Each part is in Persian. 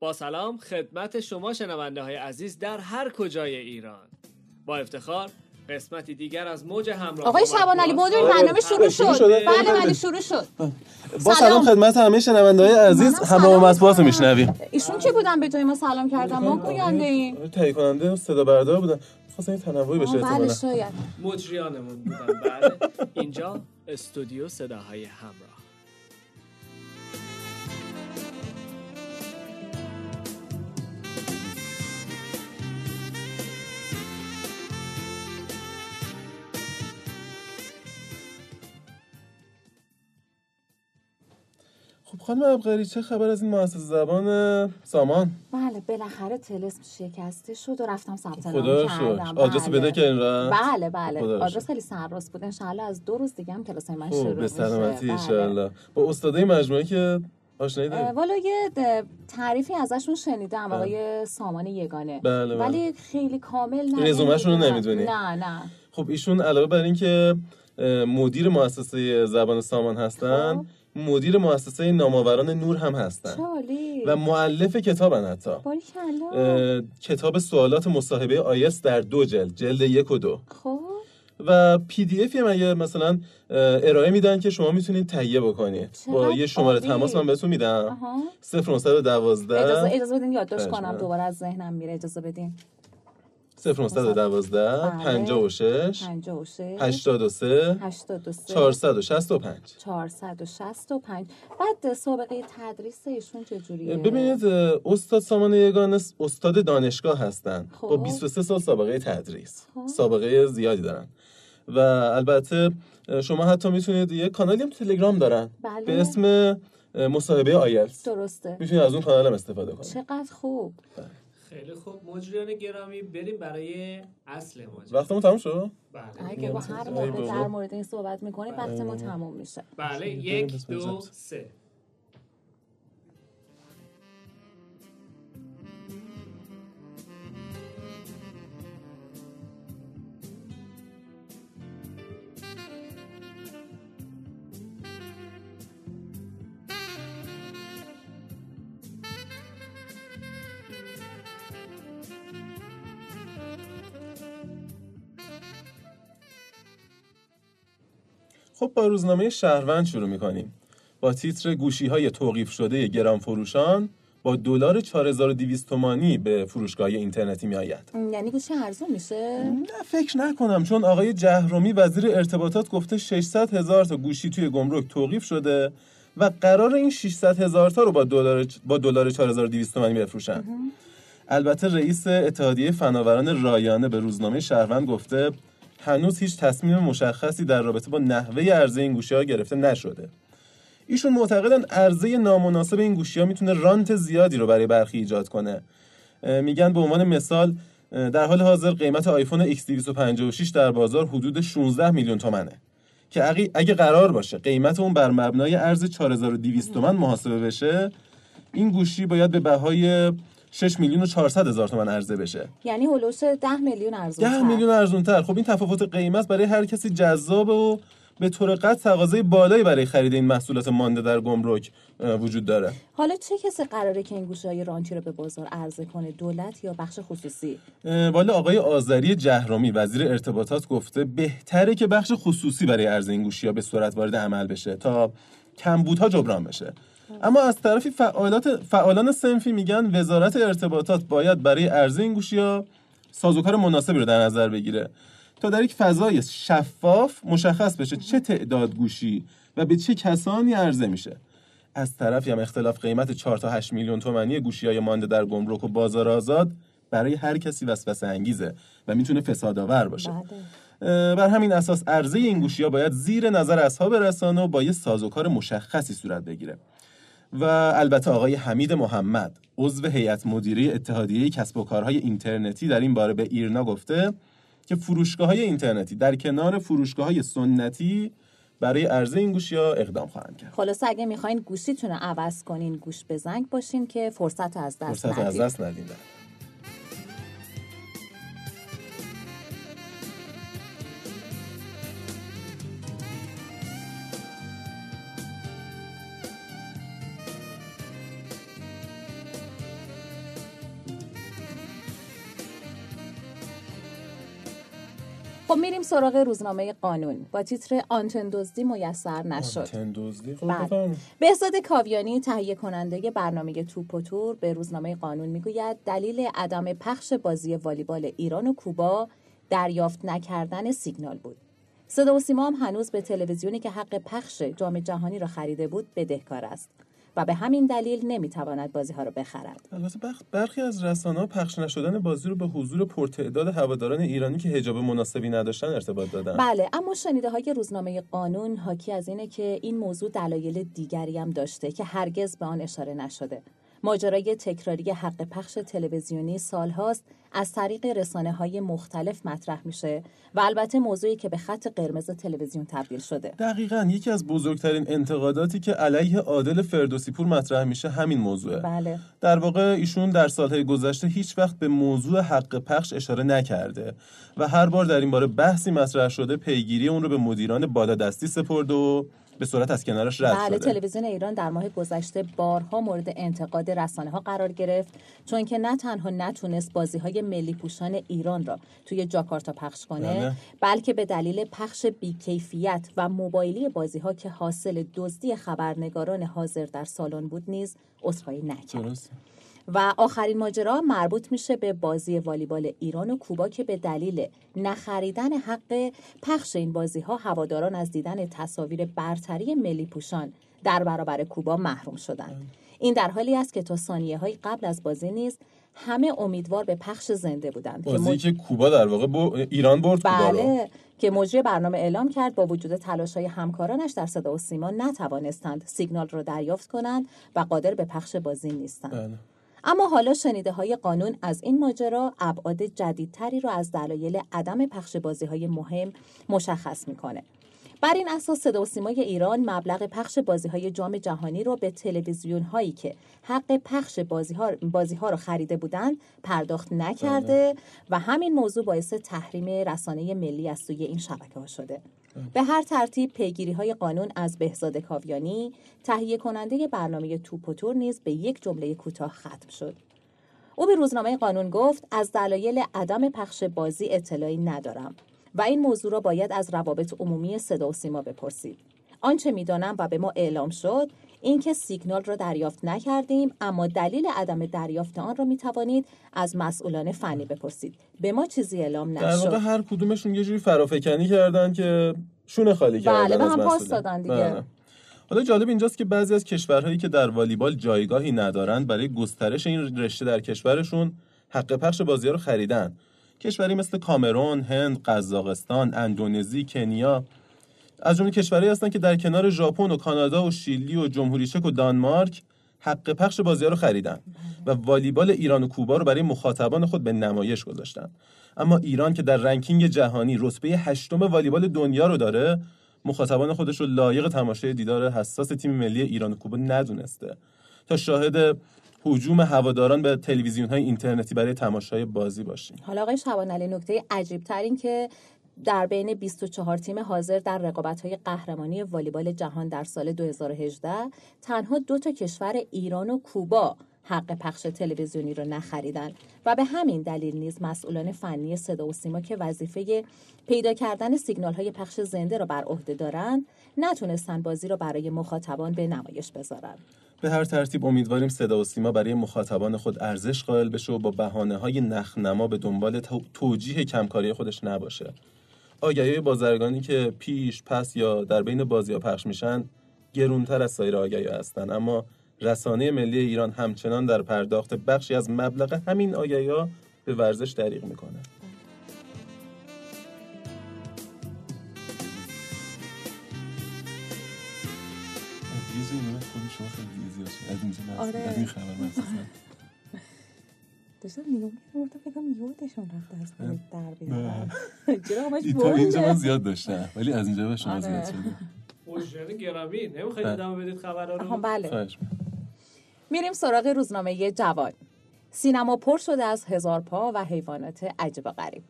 با سلام خدمت شما شنونده های عزیز در هر کجای ایران. با افتخار قسمتی دیگر از موج همراه آقای شبان علی مدیر برنامه شروع شروع شد؟ بله بله شروع شد. با سلام خدمت همه شنونده های عزیز همراه کنم. میشنویم. ایشون کی بودن به جای ما سلام کردن؟ ما گوینده ایم. تهیه کننده و صدا بردار بودن. خواستن یه تنوعی بشه بله شاید. مجریانمون بودن. بله. اینجا استودیو صداهای همراه. خانم ابقری چه خبر از این مؤسسه زبان سامان بله بالاخره تلسم شکسته شد و رفتم ثبت نام کردم آدرس بله. بده که این را بله بله آدرس. خیلی سرراست بود انشالله از دو روز دیگه هم کلاس من خب شروع به سلامتی بله. انشاءالله با استادای مجموعه که آشنایی والا یه تعریفی ازشون شنیدم بله. آقای سامان یگانه بله، بله. ولی خیلی کامل نه رزومه‌شون رو. نمی‌دونی؟ نه نه خب ایشون علاوه بر اینکه مدیر مؤسسه زبان سامان هستن مدیر مؤسسه نامآوران نور هم هستن. و معلف کتابن حتی. کتاب سوالات مصاحبه آیس در دو جلد جلد یک و دو. خب. و پی دی افی هم اگه مثلا ارائه میدن که شما می‌تونید تهیه بکنید. با یه شماره عالی. تماس من بهتون میدم. آها. 0912 اجازه اجازه بدین یادداشت کنم. دوباره از ذهنم میره اجازه بدین. 0912 بله. 56 56 83 83 465 465 بعد سابقه تدریس ایشون چجوریه؟ ببینید استاد سامان یگانه س- استاد دانشگاه هستن. خب. با 23 سال سابقه تدریس. خب. سابقه زیادی دارن. و البته شما حتی می‌تونید یه کانالی هم تلگرام دارن. بله. به اسم مصاحبه آیلتس درسته. می‌تونید از اون کانال هم استفاده کنید. چقدر خوب. خیلی خوب. مجریان گرامی بریم برای اصل ماجرا وقتمون تموم شد؟ بله. اگه با هر موقع. در مورد این صحبت می‌کنیم وقت ما تموم میشه. بله یک دو سه. خب با روزنامه شهروند شروع می‌کنیم با تیتر گوشی های توقیف شده گران فروشان با دلار 4200 تومانی به فروشگاه اینترنتی می آید. یعنی گوشی ارزون میشه نه فکر نکنم چون آقای جهرومی وزیر ارتباطات گفته 600 هزار تا گوشی توی گمرک توقیف شده و قرار این 600 هزار تا رو با دلار با دلار 4200 تومانی بفروشن. البته رئیس اتحادیه فناوران رایانه به روزنامه شهروند گفته هنوز هیچ تصمیم مشخصی در رابطه با نحوه عرضه این گوشی ها گرفته نشده. ایشون معتقدن عرضه نامناسب این گوشی ها می‌تونه رانت زیادی رو برای برخی ایجاد کنه. میگن به عنوان مثال در حال حاضر قیمت آیفون X256 در بازار حدود 16 میلیون تومنه که اگه- اگه قرار باشه قیمت اون بر مبنای ارز 4200 تومن محاسبه بشه این گوشی باید به بهای 6 میلیون و 400 هزار تومن عرضه بشه. یعنی هلوش 10 میلیون ارزون 10 میلیون ارزونتر. خب این تفاوت قیمت برای هر کسی جذابه و به طور قطع تقاضای بالایی برای خرید این محصولات مانده در گمرک وجود داره. حالا چه کسی قراره که این گوشی های رانچی رو به بازار عرضه کنه؟ دولت یا بخش خصوصی؟ والا آقای آذری جهرومی وزیر ارتباطات گفته بهتره که بخش خصوصی برای عرضه این گوشی ها به صورت وارد عمل بشه تا کمبودها جبران بشه. اما از طرفی فعالات فعالان سنفی میگن وزارت ارتباطات باید برای عرضه این گوشی ها سازوکار مناسبی رو در نظر بگیره تا در یک فضای شفاف مشخص بشه چه تعداد گوشی و به چه کسانی عرضه میشه. از طرفی هم اختلاف قیمت 4 تا 8 میلیون تومانی گوشی های مانده در گمرک و بازار آزاد برای هر کسی وسوسه انگیزه و می‌تونه فسادآور باشه. بله. بر همین اساس عرضه این گوشی ها باید زیر نظر اصحاب رسانه و با یه سازوکار مشخصی صورت بگیره. و البته آقای حمید محمد عضو هیئت مدیره اتحادیه کسب و کارهای اینترنتی در این باره به ایرنا گفته که فروشگاه های اینترنتی در کنار فروشگاه های سنتی برای عرضه این گوشی ها اقدام خواهند کرد. خلاصه اگه می‌خواین گوشیتون رو عوض کنین گوش به زنگ باشین که فرصت از دست فرصت از دست ندین. خب میریم سراغ روزنامه قانون. با تیتر آنتن دزدی میسر نشد. آنتن دزدی؟ خب بله. بهزاد کاویانی تهیه کننده برنامه توپ و تور به روزنامه قانون می‌گوید دلیل عدم پخش بازی والیبال ایران و کوبا دریافت نکردن سیگنال بود. صدا و سیما هم هنوز به تلویزیونی که حق پخش جام جهانی را خریده بود بدهکار است. و به همین دلیل نمی‌تواند بازی ها را بخرد. البته برخی از رسانه‌ها پخش نشدن بازی رو به حضور پرتعداد هواداران ایرانی که حجاب مناسبی نداشتن ارتباط دادن. بله اما شنیده های روزنامه قانون حاکی از اینه که این موضوع دلایل دیگری هم داشته که هرگز به آن اشاره نشده. ماجرای تکراری حق پخش تلویزیونی سالهاست از طریق رسانه های مختلف مطرح میشه و البته موضوعی که به خط قرمز تلویزیون تبدیل شده. دقیقا یکی از بزرگترین انتقاداتی که علیه عادل فردوسی پور مطرح میشه همین موضوعه. بله. در واقع ایشون در سالهای گذشته هیچ وقت به موضوع حق پخش اشاره نکرده و هر بار در این باره بحثی مطرح شده پیگیری اون رو به مدیران بالادستی سپرده و به صورت از کنارش رد بله شده. تلویزیون ایران در ماه گذشته بارها مورد انتقاد رسانه ها قرار گرفت چون که نه تنها نتونست بازی های ملی پوشان ایران را توی جاکارتا پخش کنه بله. بلکه به دلیل پخش بیکیفیت و موبایلی بازی ها که حاصل دزدی خبرنگاران حاضر در سالن بود نیز عذرخواهی نکرد. درست و آخرین ماجرا مربوط میشه به بازی والیبال ایران و کوبا که به دلیل نخریدن حق پخش این بازی ها هواداران از دیدن تصاویر برتری ملی پوشان در برابر کوبا محروم شدند. این در حالی است که تا ثانیه های قبل از بازی نیز همه امیدوار به پخش زنده بودند که بازی مج- که کوبا در واقع با ایران برد کوبا رو. بله که مجری برنامه اعلام کرد با وجود تلاش های همکارانش در صدا و سیما نتوانستند سیگنال را دریافت کنند و قادر به پخش بازی نیستند. بله. اما حالا شنیده های قانون از این ماجرا ابعاد جدیدتری را از دلایل عدم پخش بازی های مهم مشخص می‌کنه. بر این اساس صدا و سیمای ایران مبلغ پخش بازی های جام جهانی را به تلویزیون هایی که حق پخش بازی ها, بازی ها را خریده بودند پرداخت نکرده و همین موضوع باعث تحریم رسانه ملی از سوی این شبکه ها شده. به هر ترتیب پیگیری های قانون از بهزاد کاویانی تهیه کننده برنامه توپ و تور نیز به یک جمله کوتاه ختم شد. او به روزنامه قانون گفت از دلایل عدم پخش بازی اطلاعی ندارم و این موضوع را باید از روابط عمومی صدا و سیما بپرسید. آنچه می‌دانم و به ما اعلام شد اینکه سیگنال را دریافت نکردیم اما دلیل عدم دریافت آن را می توانید از مسئولان فنی بپرسید به ما چیزی اعلام در واقع نشد هر کدومشون یه جوری فرافکنی کردن که شونه خالی بله، کردن به از هم پاس. دادن دیگه. بله. حالا جالب اینجاست که بعضی از کشورهایی که در والیبال جایگاهی ندارند برای گسترش این رشته در کشورشون حق پخش بازی رو خریدن کشوری مثل کامرون، هند، قزاقستان، اندونزی، کنیا از جمله کشورهایی هستن که در کنار ژاپن و کانادا و شیلی و جمهوری چک و دانمارک حق پخش بازی رو خریدن و والیبال ایران و کوبا رو برای مخاطبان خود به نمایش گذاشتن. اما ایران که در رنکینگ جهانی رتبه هشتم والیبال دنیا رو داره مخاطبان خودش رو لایق تماشای دیدار حساس تیم ملی ایران و کوبا ندونسته. تا شاهد هجوم هواداران به تلویزیون های اینترنتی برای تماشای بازی باشیم. حالا آقای شبانعلی نکته عجیب تر که در بین 24 تیم حاضر در رقابت های قهرمانی والیبال جهان در سال 2018 تنها دو تا کشور ایران و کوبا حق پخش تلویزیونی را نخریدن. و به همین دلیل نیز مسئولان فنی صدا و سیما که وظیفه پیدا کردن سیگنال های پخش زنده را بر عهده دارند نتونستن بازی را برای مخاطبان به نمایش بذارند به هر ترتیب امیدواریم صدا و سیما برای مخاطبان خود ارزش قائل بشه و با بهانه های نخنما به دنبال تو- توجیه کمکاری خودش نباشه. آگهی بازرگانی که پیش پس یا در بین بازی ها پخش میشن گرونتر از سایر آگهی هستند اما رسانه ملی ایران همچنان در پرداخت بخشی از مبلغ همین آگهی ها به ورزش دریغ می‌کنه. آره. از این خبر داشتم نگاه می‌کردم فکر کنم یادشون رفته از خونه در بیارن چرا همش تا اینجا من زیاد داشتم ولی از اینجا به شما. زیاد شده مجرد گرامی نمی‌خواید بله. ادامه بدید خبرها آها رو بله میریم سراغ روزنامه جوان سینما پر شده از هزار پا و حیوانات عجیب و غریب.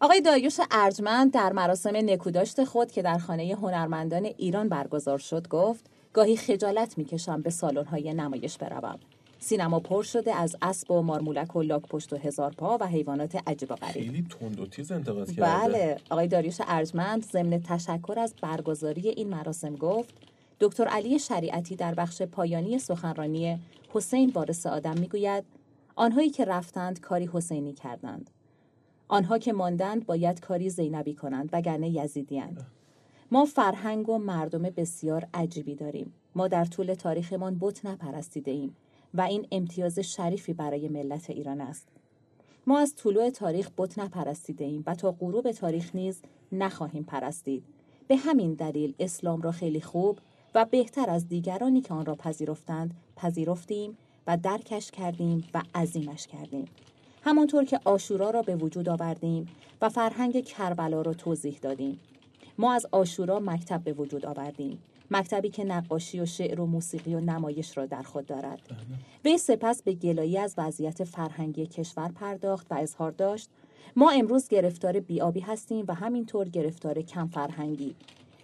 آقای دایوش ارجمند در مراسم نکوداشت خود که در خانه هنرمندان ایران برگزار شد گفت گاهی خجالت می‌کشم به سالن‌های نمایش بروم سینما پر شده از اسب و مارمولک و لاک پشت و هزار پا و حیوانات عجیب و غریب خیلی تند و تیز انتقاد کرده. بله آقای داریوش ارجمند ضمن تشکر از برگزاری این مراسم گفت دکتر علی شریعتی در بخش پایانی سخنرانی حسین وارث آدم می‌گوید آنهایی که رفتند کاری حسینی کردند. آنها که ماندند باید کاری زینبی کنند وگرنه یزیدیاند. ما فرهنگ و مردم بسیار عجیبی داریم. ما در طول تاریخمان بت نپرستیده ایم. و این امتیاز شریفی برای ملت ایران است. ما از طلوع تاریخ بت نپرستیده ایم و تا غروب تاریخ نیز نخواهیم پرستید. به همین دلیل اسلام را خیلی خوب و بهتر از دیگرانی که آن را پذیرفتند پذیرفتیم و درکش کردیم و عظیمش کردیم. همانطور که آشورا را به وجود آوردیم و فرهنگ کربلا را توضیح دادیم. ما از آشورا مکتب به وجود آوردیم. مکتبی که نقاشی و شعر و موسیقی و نمایش را در خود دارد. وی سپس به گلایی از وضعیت فرهنگی کشور پرداخت و اظهار داشت. ما امروز گرفتار بیابی هستیم و همینطور گرفتار کم فرهنگی.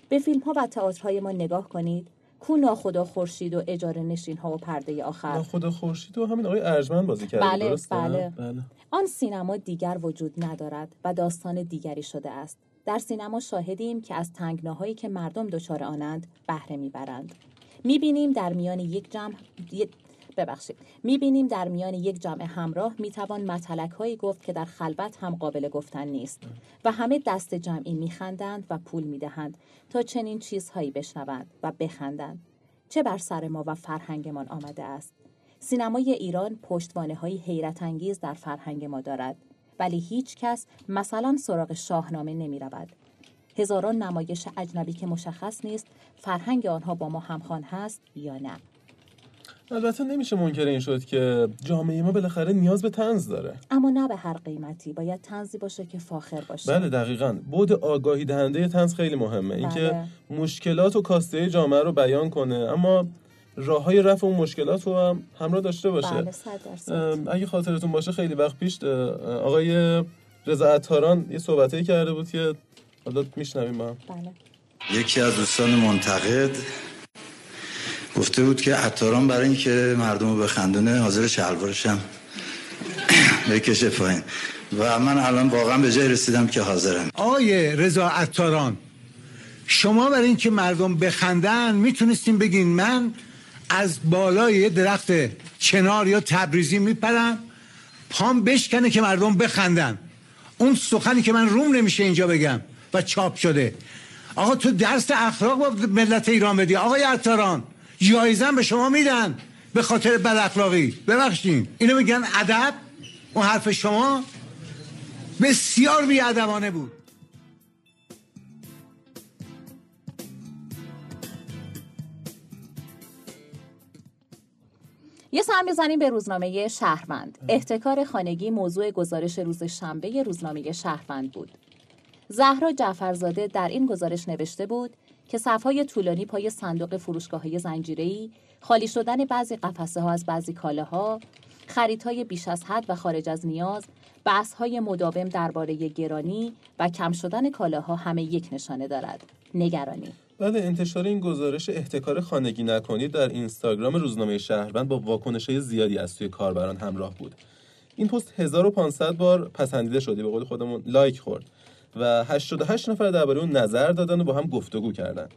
به فیلم ها و تئاترهای ما نگاه کنید. کو ناخدا خورشید و اجاره نشین ها و پرده آخر. خدا خورشید و همین آقای ارجمند بازی کرده بله؟ بله. بله. آن سینما دیگر وجود ندارد و داستان دیگری شده است. در سینما شاهدیم که از تنگناهایی که مردم دچار آنند بهره می‌برند. می‌بینیم در میان یک جمع ببخشید. می‌بینیم در میان یک جمع همراه می‌توان مطلق هایی گفت که در خلوت هم قابل گفتن نیست و همه دست جمعی میخندند و پول می‌دهند تا چنین چیزهایی بشنوند و بخندند. چه بر سر ما و فرهنگمان آمده است؟ سینمای ایران پشتوانه های حیرت انگیز در فرهنگ ما دارد. ولی هیچ کس مثلا سراغ شاهنامه نمی رود. هزاران نمایش اجنبی که مشخص نیست فرهنگ آنها با ما همخوان هست یا نه. البته نمیشه منکر این شد که جامعه ما بالاخره نیاز به تنز داره. اما نه به هر قیمتی. باید تنزی باشه که فاخر باشه. بله دقیقا. بود آگاهی دهنده تنز خیلی مهمه. اینکه بله. مشکلات و کاسته جامعه رو بیان کنه. اما راه های رفع اون مشکلات رو هم همراه داشته باشه. بله صد اگه خاطرتون باشه خیلی وقت پیش آقای رضا عطاران یه صحبتی کرده بود که حالا میشنویم ما هم. بله. یکی از دوستان منتقد گفته بود که عطاران برای اینکه مردم رو بخندونه حاضر شلوارش هم بکشه پایین. و من الان واقعا به جای رسیدم که حاضرم. آقای رضا عطاران شما برای اینکه مردم بخندن می‌تونستیم بگین من از بالای یه درخت چنار یا تبریزی میپرم پام بشکنه که مردم بخندن. اون سخنی که من روم نمیشه اینجا بگم و چاپ شده. آقا تو درس اخلاق با ملت ایران بدی. آقای عطاران جایزن به شما میدن به خاطر بد اخلاقی. ببخشید. اینو میگن ادب. اون حرف شما بسیار بیادبانه بود. یه سر می‌زنیم به روزنامه شهروند احتکار خانگی موضوع گزارش روز شنبه روزنامه شهروند بود زهرا جعفرزاده در این گزارش نوشته بود که صفهای طولانی پای صندوق فروشگاه های زنجیره‌ای، خالی شدن بعضی قفسه ها از بعضی کالاها، خریدهای بیش از حد و خارج از نیاز، بحث‌های مداوم درباره گرانی و کم شدن کالاها همه یک نشانه دارد. نگرانی. بعد انتشار این گزارش احتکار خانگی نکنید در اینستاگرام روزنامه شهروند با واکنش زیادی از سوی کاربران همراه بود. این پست 1500 بار پسندیده شده به قول خودمون لایک خورد و 88 نفر درباره اون نظر دادن و با هم گفتگو کردن.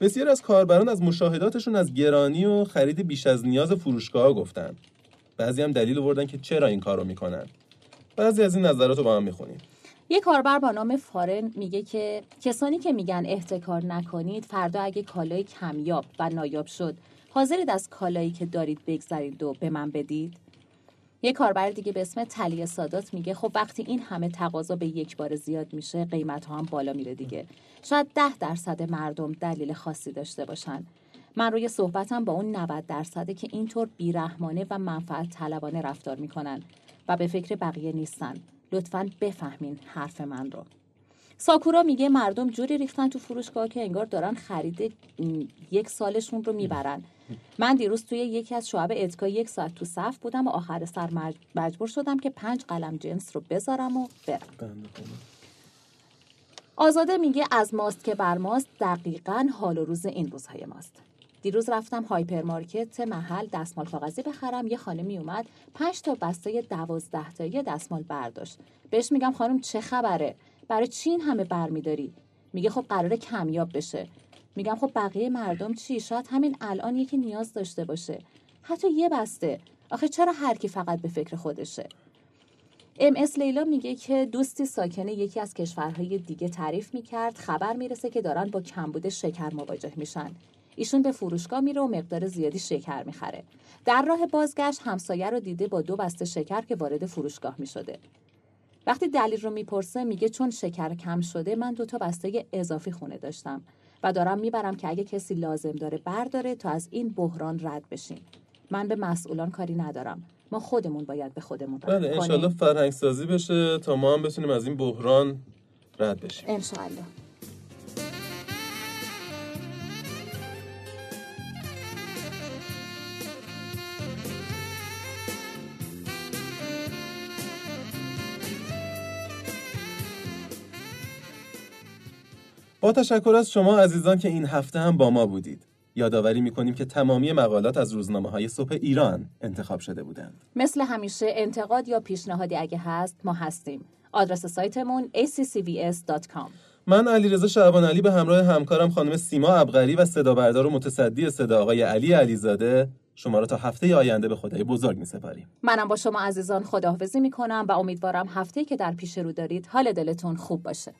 بسیار از کاربران از مشاهداتشون از گرانی و خرید بیش از نیاز فروشگاه گفتن. بعضی هم دلیل آوردن که چرا این کارو می‌کنن. بعضی از این نظرات رو با هم می‌خونیم. یک کاربر با نام فارن میگه که کسانی که میگن احتکار نکنید فردا اگه کالای کمیاب و نایاب شد حاضرید از کالایی که دارید بگذرید و به من بدید؟ یک کاربر دیگه به اسم تلی سادات میگه خب وقتی این همه تقاضا به یک بار زیاد میشه قیمت ها هم بالا میره دیگه. شاید ده درصد مردم دلیل خاصی داشته باشن. من روی صحبتم با اون 90 درصده که اینطور بیرحمانه و منفعت طلبانه رفتار می‌کنن و به فکر بقیه نیستن. لطفا بفهمین حرف من رو. ساکورا میگه مردم جوری ریختن تو فروشگاه که انگار دارن خرید یک سالشون رو می‌برن. من دیروز توی یکی از شعب اتکا یک ساعت تو صف بودم و آخر سر مج- مجبور شدم که پنج قلم جنس رو بذارم و برم. آزاده میگه از ماست که بر ماست دقیقا حال و روز این روزهای ماست. دیروز رفتم هایپرمارکت محل دستمال کاغذی بخرم یه خانمی اومد پنج تا بسته دوازده تایی دستمال برداشت. بهش میگم خانم چه خبره؟ برای چی این همه برمیداری میگه خب قراره کمیاب بشه. میگم خب بقیه مردم چی؟ شاید همین الان یکی نیاز داشته باشه. حتی یه بسته. آخه چرا هر کی فقط به فکر خودشه؟ ام اس لیلا میگه که دوستی ساکن یکی از کشورهای دیگه تعریف می‌کرد. خبر می‌رسه که دارن با کمبود شکر مواجه میشن. ایشون به فروشگاه میره و مقدار زیادی شکر می‌خره. در راه بازگشت همسایه رو دیده با دو بسته شکر که وارد فروشگاه می‌شده. وقتی دلیل رو می‌پرسه میگه چون شکر کم شده من دو تا بسته اضافی خونه داشتم و دارم می‌برم که اگه کسی لازم داره برداره تا از این بحران رد بشیم. من به مسئولان کاری ندارم. ما خودمون باید به خودمون رحم بله. انشالله فرهنگ سازی بشه تا ما هم بتونیم از این بحران رد بشیم. انشالله با تشکر از شما عزیزان که این هفته هم با ما بودید. یادآوری می‌کنیم که تمامی مقالات از روزنامه های صبح ایران انتخاب شده بودند. مثل همیشه انتقاد یا پیشنهادی اگه هست ما هستیم. آدرس سایتمون accvs.com من علیرضا شعبان علی به همراه همکارم خانم سیما ابغری و صدا بردار و متصدی صدا آقای علی علیزاده شما را تا هفته آینده به خدای بزرگ می سپاریم. منم با شما عزیزان خداحافظی می‌کنم و امیدوارم هفته که در پیش رو دارید حال دلتون خوب باشه.